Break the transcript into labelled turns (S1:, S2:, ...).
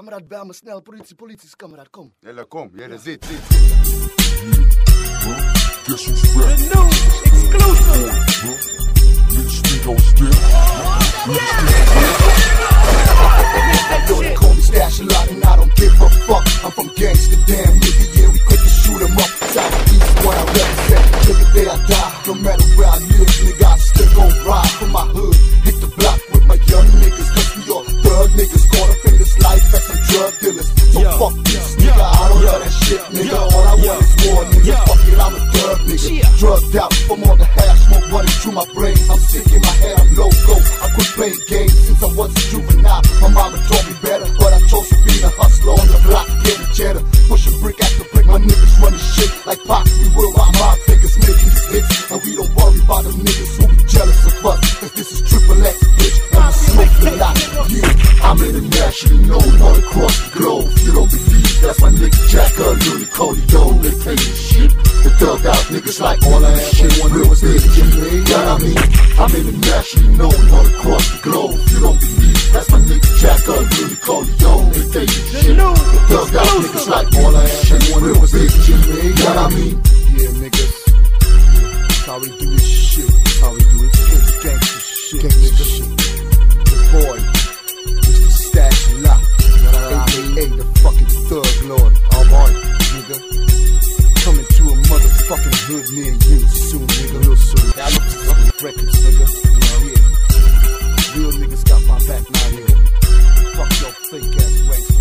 S1: Kamerad, bel me snel. Politie, politie, kamerad, kom.
S2: Jelle, kom. Jelle, zit, zit.
S3: Guess who's back?
S4: The new exclusive.
S3: Was dead.
S1: Yo, they call me Stash a lot and I don't give a fuck. I'm from gangsta, damn nigga, yeah, we quick to shoot 'em up. Southeast, what I represent. I die. No matter where I live, nigga, I war, nigga. Fuck it, I'm a thug nigga. Drugged out from all the hash smoke running through my brain. I'm sick in my head, I'm loco. I quit playing games since I was a juvenile. My mama taught me better, but I chose to be a hustler on the block, getting cheddar. Pushing brick after brick, my niggas running shit like Pac. We will our mob figures making these hits, and we don't worry about them niggas who be jealous of us. Cause this is triple X, bitch, and we smoke a lot. Yeah, I'm internationally known all across the globe. You don't thug out niggas like all that shit, real big, you know what I mean? I'm internationally known all across the globe. You don't believe that's my nigga Jack, a Looney Cody, yo, they pay you shit.
S4: new
S1: thug out niggas like all that shit, real big, you know what I mean? Yeah, niggas. That's how we do this shit. That's how we do it. Straight gangster shit. Gangster shit. The boy. Mr. Stash Lock. AKA the fucking thug lord. Oh boy, nigga. Motherfucking hood near you soon, nigga. Real soon. Yeah, I look for fucking records, nigga. You yeah. Real niggas got my back now, nigga. Fuck your fake ass wanksters.